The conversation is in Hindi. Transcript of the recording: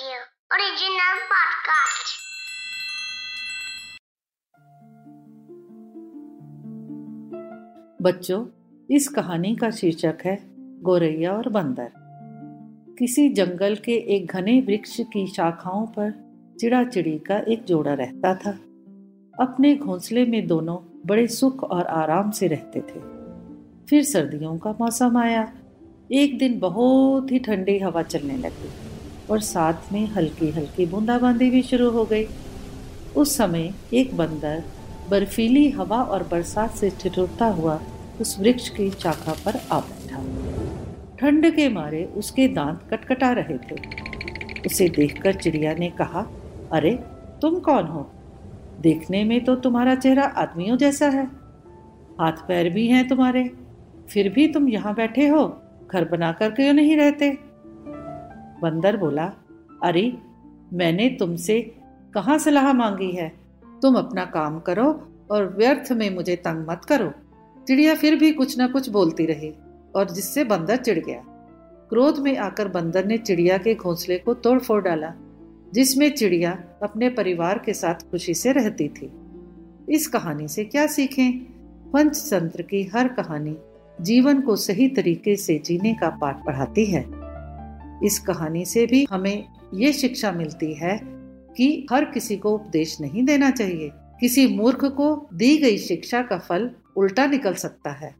Original podcast. बच्चों, इस कहानी का शीर्षक है गोरैया और बंदर। किसी जंगल के एक घने वृक्ष की शाखाओं पर चिड़ा चिड़ी का एक जोड़ा रहता था। अपने घोंसले में दोनों बड़े सुख और आराम से रहते थे। फिर सर्दियों का मौसम आया। एक दिन बहुत ही ठंडी हवा चलने लगी। और साथ में हल्की हल्की बूंदाबांदी भी शुरू हो गई। उस समय एक बंदर बर्फीली हवा और बरसात से ठिठुरता हुआ उस वृक्ष की चाखा पर आ बैठा। ठंड के मारे उसके दांत कटकटा रहे थे। उसे देखकर चिड़िया ने कहा, अरे, तुम कौन हो? देखने में तो तुम्हारा चेहरा आदमियों जैसा है। हाथ पैर भी हैं तुम्हारे। फिर भी तुम यहाँ बैठे हो? घर बनाकर क्यों नहीं रहते? बंदर बोला, अरे, मैंने तुमसे कहाँ सलाह मांगी है? तुम अपना काम करो और व्यर्थ में मुझे तंग मत करो। चिड़िया फिर भी कुछ ना कुछ बोलती रही और जिससे बंदर चिढ़ गया। क्रोध में आकर बंदर ने चिड़िया के घोंसले को तोड़ फोड़ डाला, जिसमें चिड़िया अपने परिवार के साथ खुशी से रहती थी। इस कहानी से क्या सीखें? पंचतंत्र की हर कहानी जीवन को सही तरीके से जीने का पाठ पढ़ाती है। इस कहानी से भी हमें ये शिक्षा मिलती है कि हर किसी को उपदेश नहीं देना चाहिए। किसी मूर्ख को दी गई शिक्षा का फल उल्टा निकल सकता है।